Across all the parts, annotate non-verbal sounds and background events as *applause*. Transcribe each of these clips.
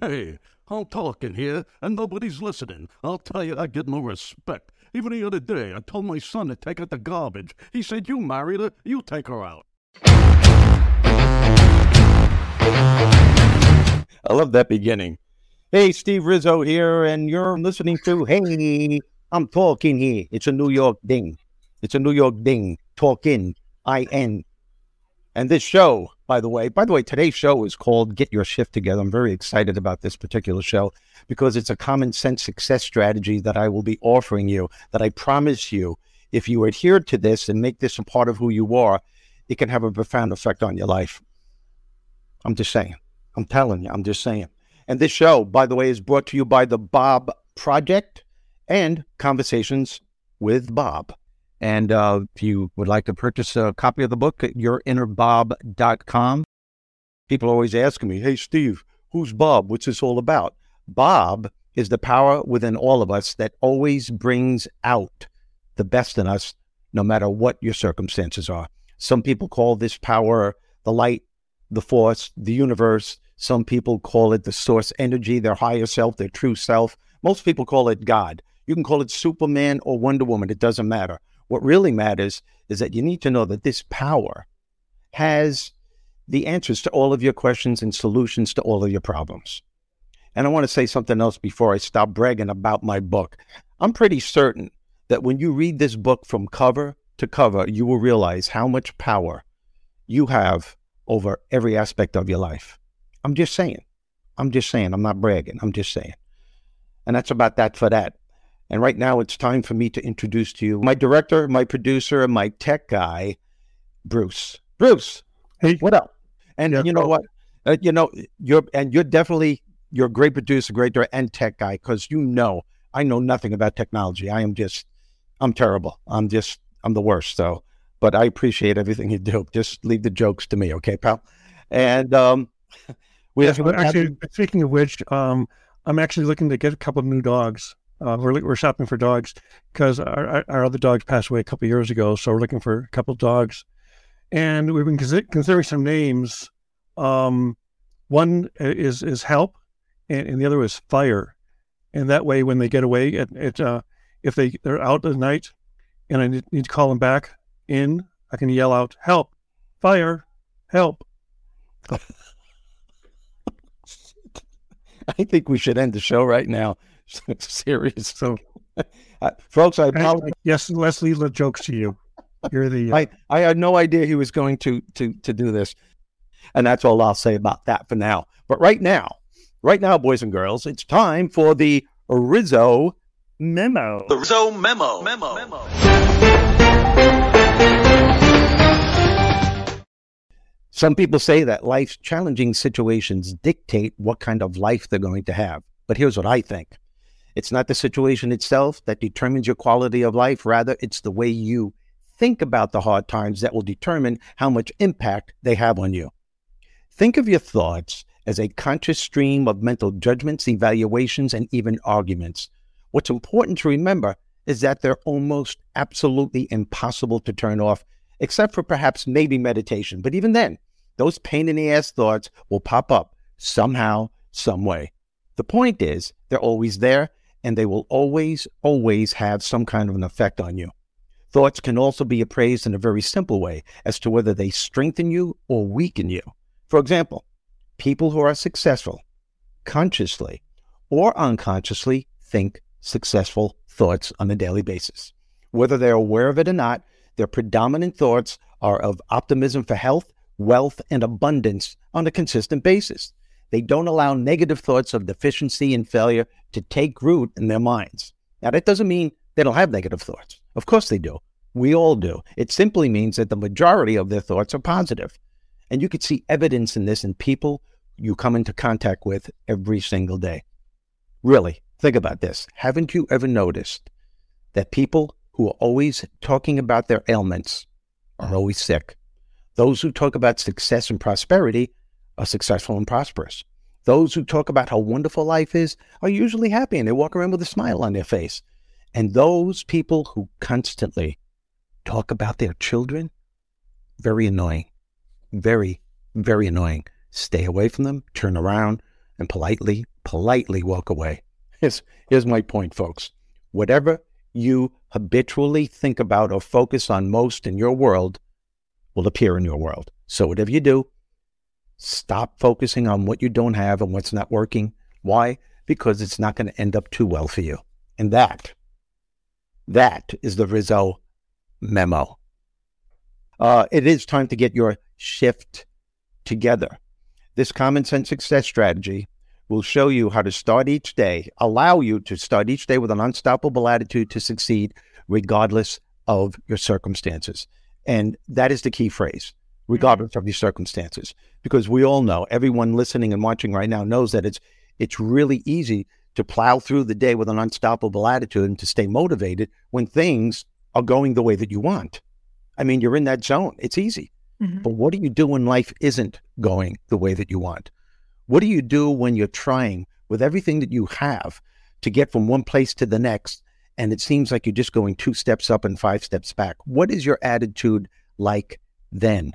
Hey, I'm talking here, and nobody's listening. I'll tell you, I get no respect. Even the other day, I told my son to take out the garbage. He said, You married her, you take her out. I love that beginning. Hey, Steve Rizzo here, and you're listening to Hey, I'm talking here. It's a New York ding. It's a New York ding. Talking, I N. And this show, by the way, by the way, today's show is called Get Your Shift Together. I'm very excited about this particular show because it's a common sense success strategy that I will be offering you, that I promise you, if you adhere to this and make this a part of who you are, it can have a profound effect on your life. I'm just saying. I'm telling you, I'm just saying. And this show, by the way, is brought to you by the Bob Project and Conversations with Bob. And uh, if you would like to purchase a copy of the book at yourinnerbob.com, people always asking me, hey, Steve, who's Bob? What's this all about? Bob is the power within all of us that always brings out the best in us, no matter what your circumstances are. Some people call this power the light, the force, the universe. Some people call it the source energy, their higher self, their true self. Most people call it God. You can call it Superman or Wonder Woman, it doesn't matter. What really matters is that you need to know that this power has the answers to all of your questions and solutions to all of your problems. And I want to say something else before I stop bragging about my book. I'm pretty certain that when you read this book from cover to cover, you will realize how much power you have over every aspect of your life. I'm just saying. I'm just saying. I'm not bragging. I'm just saying. And that's about that for that. And right now, it's time for me to introduce to you my director, my producer, and my tech guy, Bruce. Bruce, hey, what up? And yeah, you know what? Uh, you know you're and you're definitely you're a great producer, great director, and tech guy because you know I know nothing about technology. I am just I'm terrible. I'm just I'm the worst. So, but I appreciate everything you do. Just leave the jokes to me, okay, pal? And um, *laughs* we have, actually speaking of which, um, I'm actually looking to get a couple of new dogs. Uh, we're we're shopping for dogs because our, our other dogs passed away a couple years ago, so we're looking for a couple dogs, and we've been considering some names. Um, one is is help, and, and, the other is fire, and that way when they get away, it, it uh, if they they're out at night, and I need, need to call them back in, I can yell out help, fire, help. *laughs* I think we should end the show right now. *laughs* serious. So, uh, folks, I apologize. Yes, Leslie, the joke's to you. You're the. Uh... I I had no idea he was going to to to do this, and that's all I'll say about that for now. But right now, right now, boys and girls, it's time for the Rizzo memo. The Rizzo memo. Memo. Memo. Some people say that life's challenging situations dictate what kind of life they're going to have. But here's what I think it's not the situation itself that determines your quality of life. Rather, it's the way you think about the hard times that will determine how much impact they have on you. Think of your thoughts as a conscious stream of mental judgments, evaluations, and even arguments. What's important to remember is that they're almost absolutely impossible to turn off, except for perhaps maybe meditation. But even then, those pain in the ass thoughts will pop up somehow, some way. The point is, they're always there and they will always, always have some kind of an effect on you. Thoughts can also be appraised in a very simple way as to whether they strengthen you or weaken you. For example, people who are successful consciously or unconsciously think successful thoughts on a daily basis. Whether they're aware of it or not, their predominant thoughts are of optimism for health, wealth, and abundance on a consistent basis. They don't allow negative thoughts of deficiency and failure to take root in their minds. Now, that doesn't mean they don't have negative thoughts. Of course they do. We all do. It simply means that the majority of their thoughts are positive. And you could see evidence in this in people you come into contact with every single day. Really, think about this. Haven't you ever noticed that people who are always talking about their ailments are always sick? Those who talk about success and prosperity are successful and prosperous. Those who talk about how wonderful life is are usually happy and they walk around with a smile on their face. And those people who constantly talk about their children, very annoying. Very, very annoying. Stay away from them, turn around, and politely, politely walk away. *laughs* Here's, here's my point, folks. Whatever you habitually think about or focus on most in your world will appear in your world. So, whatever you do, stop focusing on what you don't have and what's not working. Why? Because it's not going to end up too well for you. And that, that is the Rizzo memo. Uh, it is time to get your shift together. This common sense success strategy will show you how to start each day, allow you to start each day with an unstoppable attitude to succeed regardless of your circumstances. And that is the key phrase, regardless of your circumstances. Because we all know, everyone listening and watching right now knows that it's it's really easy to plow through the day with an unstoppable attitude and to stay motivated when things are going the way that you want. I mean, you're in that zone. It's easy. Mm-hmm. But what do you do when life isn't going the way that you want? What do you do when you're trying with everything that you have to get from one place to the next and it seems like you're just going two steps up and five steps back? What is your attitude like then?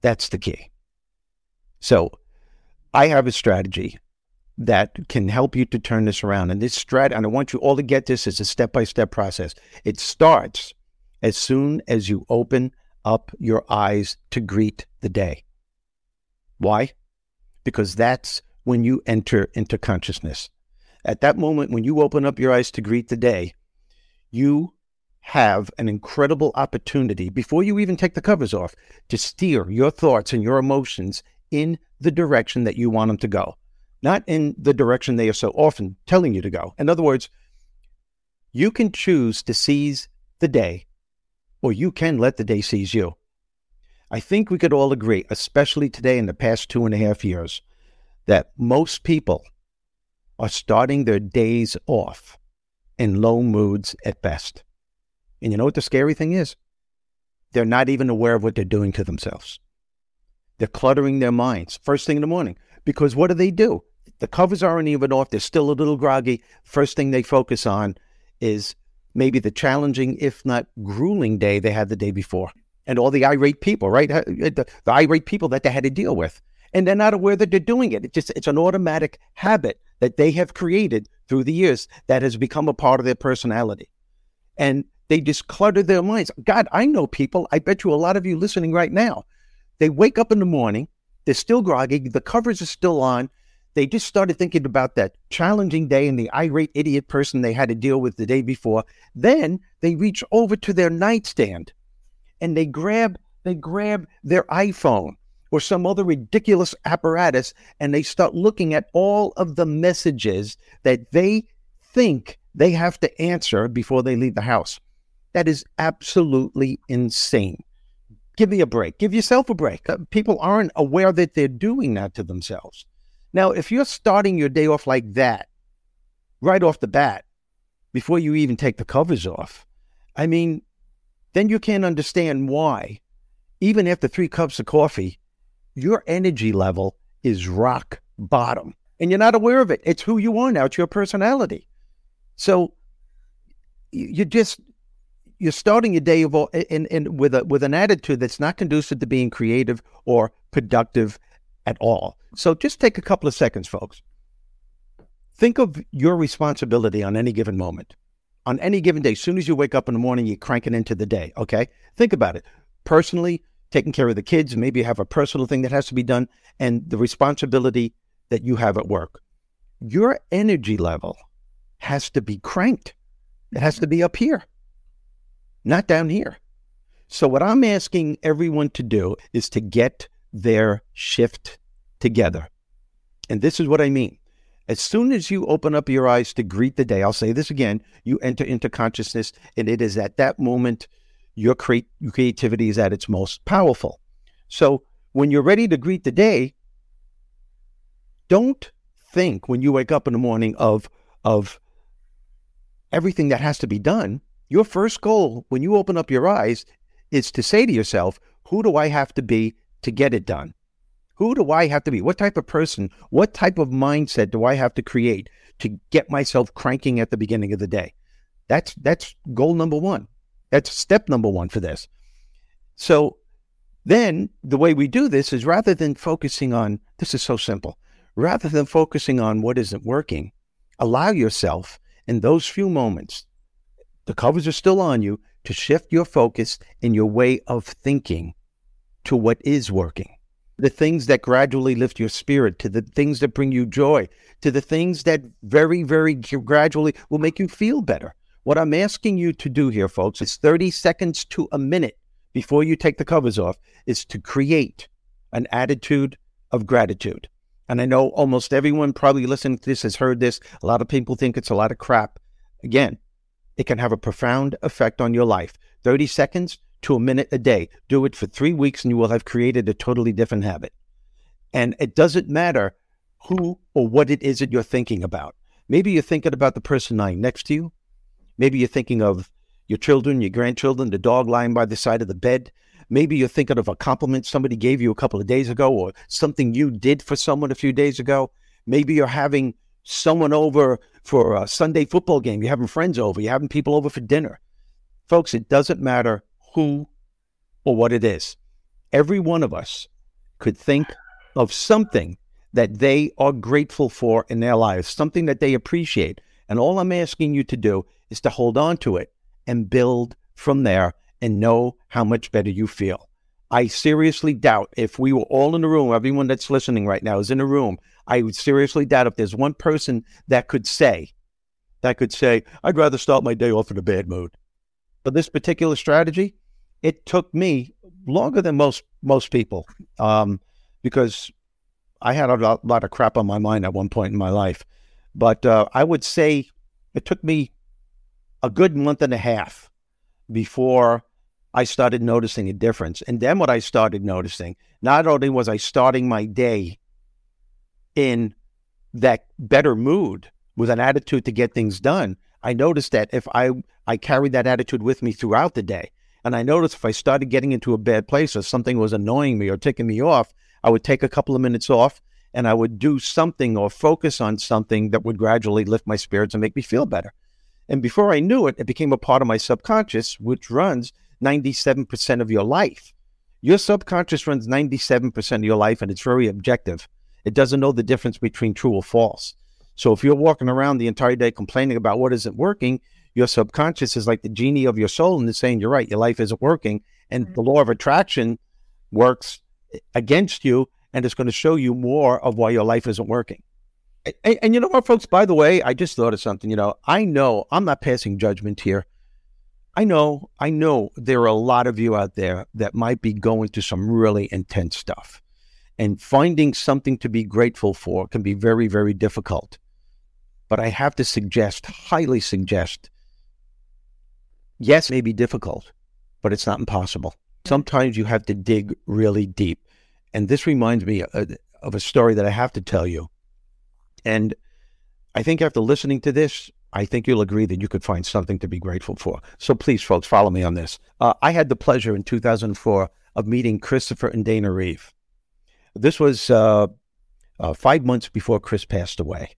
That's the key. So, I have a strategy that can help you to turn this around. And this strat, and I want you all to get this as a step by step process. It starts as soon as you open up your eyes to greet the day. Why? Because that's when you enter into consciousness. At that moment, when you open up your eyes to greet the day, you have an incredible opportunity before you even take the covers off to steer your thoughts and your emotions in the direction that you want them to go, not in the direction they are so often telling you to go. In other words, you can choose to seize the day or you can let the day seize you. I think we could all agree, especially today in the past two and a half years, that most people are starting their days off in low moods at best. And you know what the scary thing is? They're not even aware of what they're doing to themselves. They're cluttering their minds first thing in the morning because what do they do? The covers aren't even off. They're still a little groggy. First thing they focus on is maybe the challenging, if not grueling day they had the day before. And all the irate people, right? Uh, the, the irate people that they had to deal with. And they're not aware that they're doing it. It's just it's an automatic habit that they have created through the years that has become a part of their personality. And they just clutter their minds. God, I know people, I bet you a lot of you listening right now, they wake up in the morning, they're still groggy, the covers are still on, they just started thinking about that challenging day and the irate idiot person they had to deal with the day before. Then they reach over to their nightstand and they grab they grab their iPhone or some other ridiculous apparatus and they start looking at all of the messages that they think they have to answer before they leave the house. That is absolutely insane. Give me a break. Give yourself a break. Uh, people aren't aware that they're doing that to themselves. Now, if you're starting your day off like that, right off the bat, before you even take the covers off, I mean, then you can't understand why, even after three cups of coffee, your energy level is rock bottom. And you're not aware of it. It's who you are now, it's your personality. So you just you're starting your day of all, with a with an attitude that's not conducive to being creative or productive at all. So just take a couple of seconds, folks. Think of your responsibility on any given moment. On any given day, as soon as you wake up in the morning, you're cranking into the day. Okay. Think about it. Personally, taking care of the kids, maybe you have a personal thing that has to be done, and the responsibility that you have at work. Your energy level has to be cranked. It has to be up here, not down here. So, what I'm asking everyone to do is to get their shift together. And this is what I mean. As soon as you open up your eyes to greet the day, I'll say this again, you enter into consciousness, and it is at that moment your, your creativity is at its most powerful. So when you're ready to greet the day, don't think when you wake up in the morning of, of everything that has to be done. Your first goal when you open up your eyes is to say to yourself, who do I have to be to get it done? Who do I have to be? What type of person, what type of mindset do I have to create to get myself cranking at the beginning of the day? That's that's goal number 1. That's step number 1 for this. So then the way we do this is rather than focusing on this is so simple. rather than focusing on what isn't working, allow yourself in those few moments, the covers are still on you, to shift your focus and your way of thinking to what is working. The things that gradually lift your spirit, to the things that bring you joy, to the things that very, very gradually will make you feel better. What I'm asking you to do here, folks, is 30 seconds to a minute before you take the covers off, is to create an attitude of gratitude. And I know almost everyone probably listening to this has heard this. A lot of people think it's a lot of crap. Again, it can have a profound effect on your life. 30 seconds to a minute a day. Do it for three weeks and you will have created a totally different habit. And it doesn't matter who or what it is that you're thinking about. Maybe you're thinking about the person lying next to you. Maybe you're thinking of your children, your grandchildren, the dog lying by the side of the bed. Maybe you're thinking of a compliment somebody gave you a couple of days ago or something you did for someone a few days ago. Maybe you're having someone over for a Sunday football game. You're having friends over. You're having people over for dinner. Folks, it doesn't matter who or what it is. Every one of us could think of something that they are grateful for in their lives, something that they appreciate. And all I'm asking you to do is to hold on to it and build from there and know how much better you feel. I seriously doubt if we were all in the room, everyone that's listening right now is in a room. I would seriously doubt if there's one person that could say, that could say, I'd rather start my day off in a bad mood. But this particular strategy, it took me longer than most most people um, because I had a lot, lot, of crap on my mind at one point in my life. But uh, I would say it took me a good month and a half before I started noticing a difference. And then what I started noticing, not only was I starting my day in that better mood with an attitude to get things done, I noticed that if I I carried that attitude with me throughout the day, and I noticed if I started getting into a bad place or something was annoying me or ticking me off, I would take a couple of minutes off and I would do something or focus on something that would gradually lift my spirits and make me feel better. And before I knew it, it became a part of my subconscious, which runs 97% of your life. Your subconscious runs 97% of your life and it's very objective. It doesn't know the difference between true or false. So if you're walking around the entire day complaining about what isn't working, your subconscious is like the genie of your soul and it's saying, You're right, your life isn't working. And the mm-hmm. law of attraction works against you and it's going to show you more of why your life isn't working. And, and, you know what, folks? By the way, I just thought of something. You know, I know I'm not passing judgment here. I know, I know there are a lot of you out there that might be going through some really intense stuff. And finding something to be grateful for can be very, very difficult. But I have to suggest, highly suggest, yes, it may be difficult, but it's not impossible. Sometimes you have to dig really deep. And this reminds me uh, of a story that I have to tell you. And I think after listening to this, I think you'll agree that you could find something to be grateful for. So please, folks, follow me on this. Uh, I had the pleasure in 2004 of meeting Christopher and Dana Reeve. This was uh, uh, five months before Chris passed away.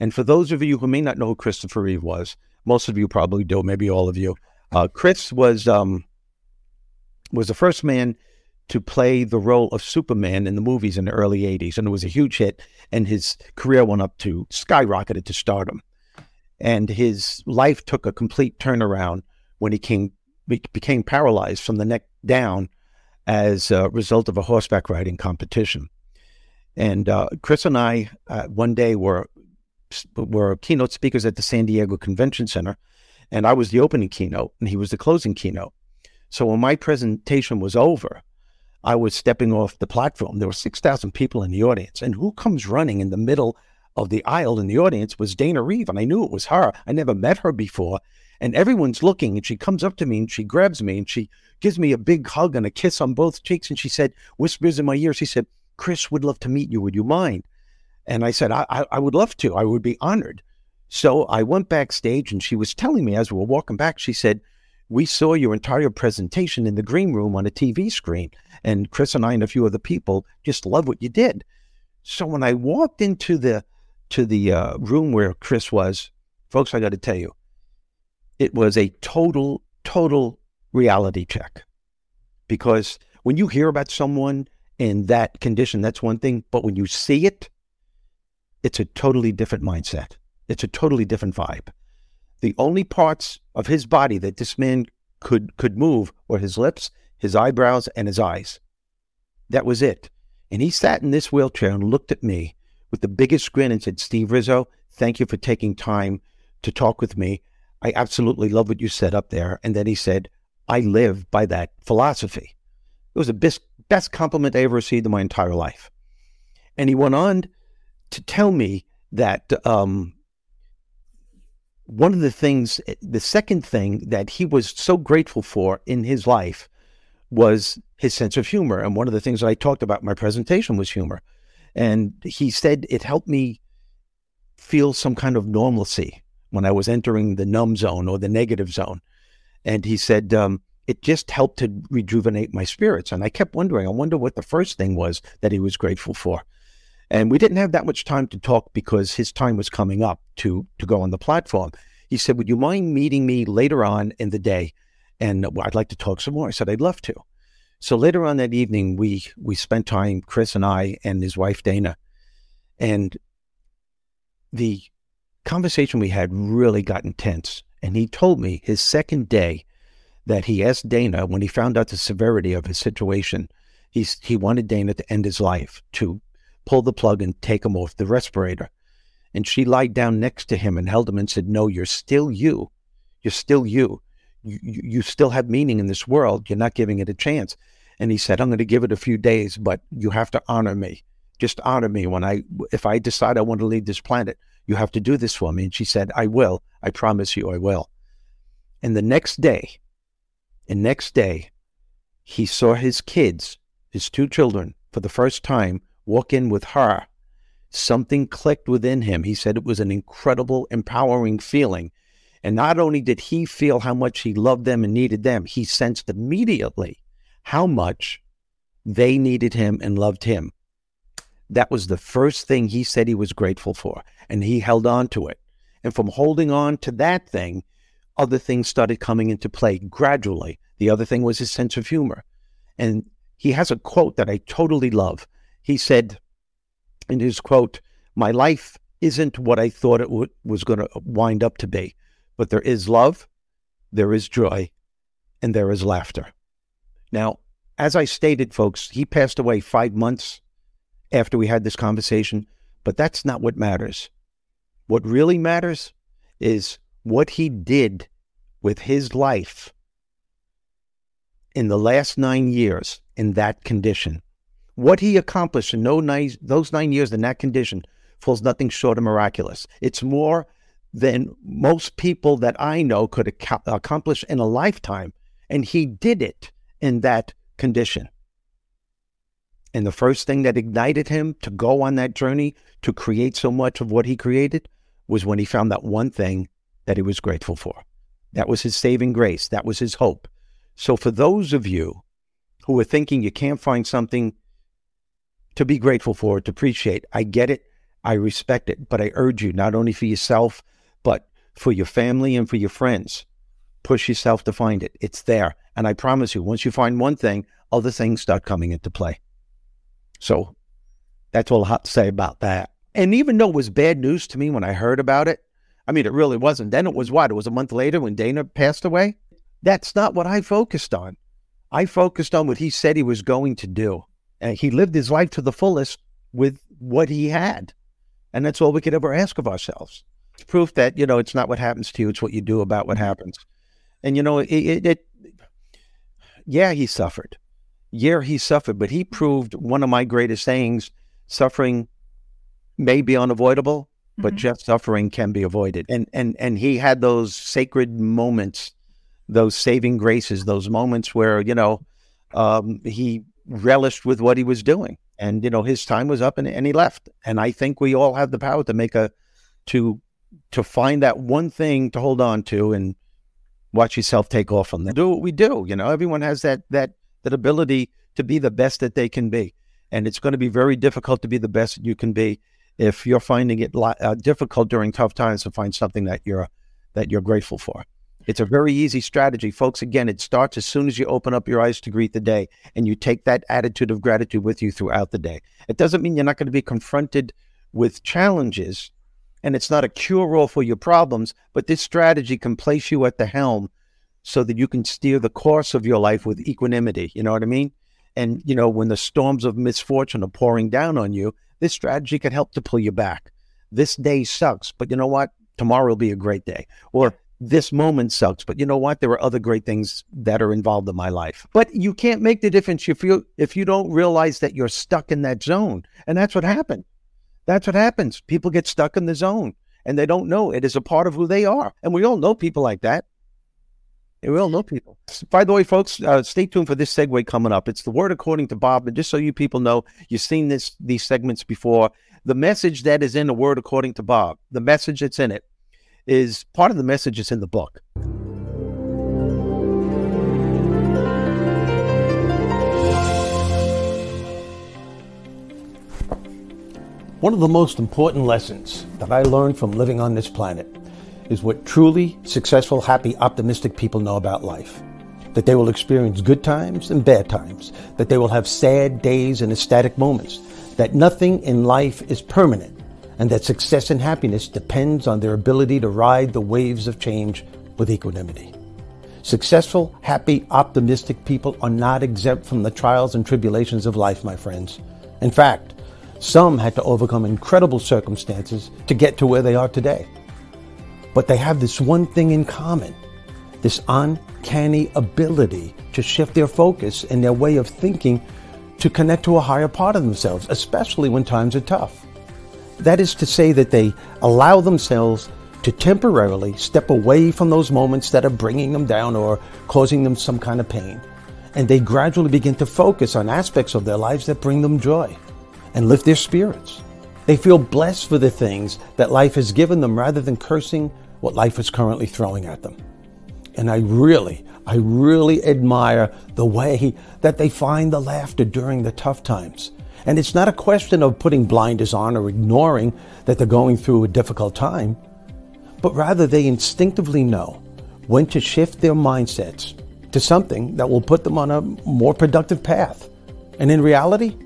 And for those of you who may not know who Christopher Reeve was, most of you probably do, maybe all of you. Uh, Chris was um, was the first man to play the role of Superman in the movies in the early 80s. And it was a huge hit. And his career went up to skyrocketed to stardom. And his life took a complete turnaround when he came, became paralyzed from the neck down as a result of a horseback riding competition. And uh, Chris and I, uh, one day, were were keynote speakers at the San Diego Convention Center, and I was the opening keynote, and he was the closing keynote. So when my presentation was over, I was stepping off the platform. There were 6,000 people in the audience. And who comes running in the middle of the aisle in the audience was Dana Reeve. And I knew it was her. I never met her before. And everyone's looking. And she comes up to me and she grabs me and she gives me a big hug and a kiss on both cheeks. And she said, whispers in my ear, she said, Chris would love to meet you. Would you mind? And I said, I, I, I would love to. I would be honored. So I went backstage and she was telling me as we were walking back, she said, we saw your entire presentation in the green room on a TV screen. And Chris and I and a few other people just love what you did. So when I walked into the to the uh, room where Chris was, folks, I got to tell you, it was a total, total reality check. Because when you hear about someone in that condition, that's one thing. But when you see it, it's a totally different mindset. It's a totally different vibe. The only parts of his body that this man could could move were his lips, his eyebrows, and his eyes. That was it. And he sat in this wheelchair and looked at me with the biggest grin and said, Steve Rizzo, thank you for taking time to talk with me. I absolutely love what you said up there. And then he said, I live by that philosophy. It was the best, best compliment I ever received in my entire life. And he went on to tell me that um, one of the things, the second thing that he was so grateful for in his life was his sense of humor. And one of the things that I talked about in my presentation was humor. And he said it helped me feel some kind of normalcy when I was entering the numb zone or the negative zone. And he said, um, it just helped to rejuvenate my spirits. And I kept wondering, I wonder what the first thing was that he was grateful for. And we didn't have that much time to talk because his time was coming up to, to go on the platform. He said, Would you mind meeting me later on in the day? And I'd like to talk some more. I said, I'd love to. So later on that evening, we we spent time, Chris and I and his wife Dana, and the conversation we had really got intense. And he told me his second day that he asked Dana when he found out the severity of his situation, he he wanted Dana to end his life, to pull the plug and take him off the respirator. And she lied down next to him and held him and said, "No, you're still you. You're still you. You, you still have meaning in this world. You're not giving it a chance." And he said, "I'm going to give it a few days, but you have to honor me. Just honor me when I if I decide I want to leave this planet." You have to do this for me. And she said, I will. I promise you, I will. And the next day, and next day, he saw his kids, his two children, for the first time walk in with her. Something clicked within him. He said it was an incredible, empowering feeling. And not only did he feel how much he loved them and needed them, he sensed immediately how much they needed him and loved him. That was the first thing he said he was grateful for, and he held on to it. And from holding on to that thing, other things started coming into play gradually. The other thing was his sense of humor. And he has a quote that I totally love. He said in his quote, My life isn't what I thought it w- was going to wind up to be, but there is love, there is joy, and there is laughter. Now, as I stated, folks, he passed away five months after we had this conversation, but that's not what matters. What really matters is what he did with his life in the last nine years in that condition. What he accomplished in those nine years in that condition falls nothing short of miraculous. It's more than most people that I know could ac- accomplish in a lifetime. And he did it in that condition. And the first thing that ignited him to go on that journey to create so much of what he created was when he found that one thing that he was grateful for. That was his saving grace. That was his hope. So, for those of you who are thinking you can't find something to be grateful for, to appreciate, I get it. I respect it. But I urge you, not only for yourself, but for your family and for your friends, push yourself to find it. It's there. And I promise you, once you find one thing, other things start coming into play. So that's all I have to say about that. And even though it was bad news to me when I heard about it, I mean, it really wasn't. Then it was what? It was a month later when Dana passed away. That's not what I focused on. I focused on what he said he was going to do. And he lived his life to the fullest with what he had. And that's all we could ever ask of ourselves. It's proof that, you know, it's not what happens to you, it's what you do about what happens. And, you know, it, it, it yeah, he suffered Yeah, he suffered, but he proved one of my greatest sayings suffering may be unavoidable, but mm-hmm. just suffering can be avoided. And and and he had those sacred moments, those saving graces, those moments where, you know, um, he relished with what he was doing. And, you know, his time was up and, and he left. And I think we all have the power to make a to to find that one thing to hold on to and watch yourself take off from there. Do what we do. You know, everyone has that that that ability to be the best that they can be. And it's going to be very difficult to be the best that you can be if you're finding it uh, difficult during tough times to find something that you're that you're grateful for. It's a very easy strategy, folks. Again, it starts as soon as you open up your eyes to greet the day and you take that attitude of gratitude with you throughout the day. It doesn't mean you're not going to be confronted with challenges, and it's not a cure all for your problems, but this strategy can place you at the helm so that you can steer the course of your life with equanimity. You know what I mean? And, you know, when the storms of misfortune are pouring down on you, this strategy can help to pull you back. This day sucks, but you know what? Tomorrow will be a great day. Or this moment sucks, but you know what? There are other great things that are involved in my life. But you can't make the difference if you if you don't realize that you're stuck in that zone. And that's what happened. That's what happens. People get stuck in the zone and they don't know it is a part of who they are. And we all know people like that. We all know people. By the way, folks, uh, stay tuned for this segue coming up. It's the word according to Bob. And just so you people know, you've seen this these segments before. The message that is in the word according to Bob, the message that's in it, is part of the message that's in the book. One of the most important lessons that I learned from living on this planet is what truly successful, happy, optimistic people know about life. That they will experience good times and bad times, that they will have sad days and ecstatic moments, that nothing in life is permanent, and that success and happiness depends on their ability to ride the waves of change with equanimity. Successful, happy, optimistic people are not exempt from the trials and tribulations of life, my friends. In fact, some had to overcome incredible circumstances to get to where they are today. But they have this one thing in common this uncanny ability to shift their focus and their way of thinking to connect to a higher part of themselves, especially when times are tough. That is to say, that they allow themselves to temporarily step away from those moments that are bringing them down or causing them some kind of pain. And they gradually begin to focus on aspects of their lives that bring them joy and lift their spirits. They feel blessed for the things that life has given them rather than cursing what life is currently throwing at them. And I really, I really admire the way that they find the laughter during the tough times. And it's not a question of putting blinders on or ignoring that they're going through a difficult time, but rather they instinctively know when to shift their mindsets to something that will put them on a more productive path. And in reality,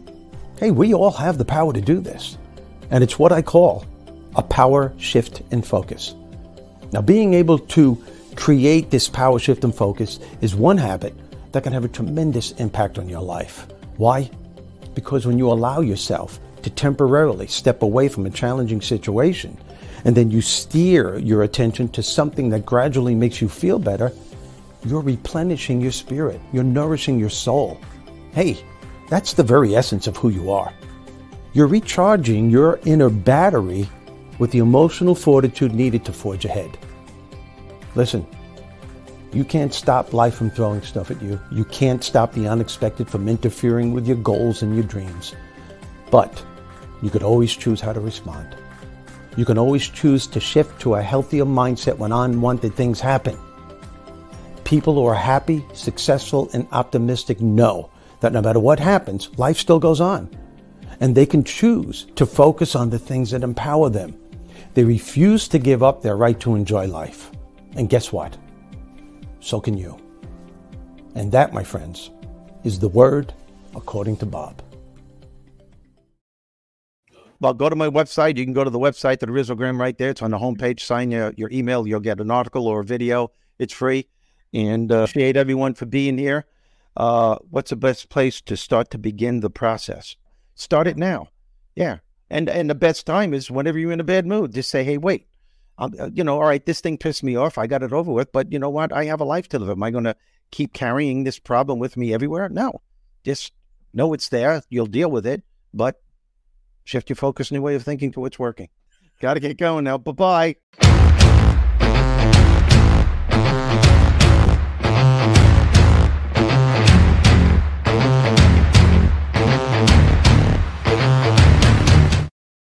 hey, we all have the power to do this. And it's what I call a power shift in focus. Now, being able to create this power shift in focus is one habit that can have a tremendous impact on your life. Why? Because when you allow yourself to temporarily step away from a challenging situation and then you steer your attention to something that gradually makes you feel better, you're replenishing your spirit, you're nourishing your soul. Hey, that's the very essence of who you are. You're recharging your inner battery with the emotional fortitude needed to forge ahead. Listen, you can't stop life from throwing stuff at you. You can't stop the unexpected from interfering with your goals and your dreams. But you could always choose how to respond. You can always choose to shift to a healthier mindset when unwanted things happen. People who are happy, successful, and optimistic know that no matter what happens, life still goes on. And they can choose to focus on the things that empower them they refuse to give up their right to enjoy life. And guess what? So can you. And that, my friends, is the word according to Bob. Well, go to my website. You can go to the website, the Rizzogram, right there. It's on the homepage. Sign your, your email. You'll get an article or a video. It's free. And uh, appreciate everyone for being here. Uh, what's the best place to start to begin the process? Start it now. Yeah. And and the best time is whenever you're in a bad mood. Just say, hey, wait, um, you know, all right, this thing pissed me off. I got it over with, but you know what? I have a life to live. Am I going to keep carrying this problem with me everywhere? No. Just know it's there. You'll deal with it, but shift your focus and your way of thinking to what's working. Got to get going now. Bye bye.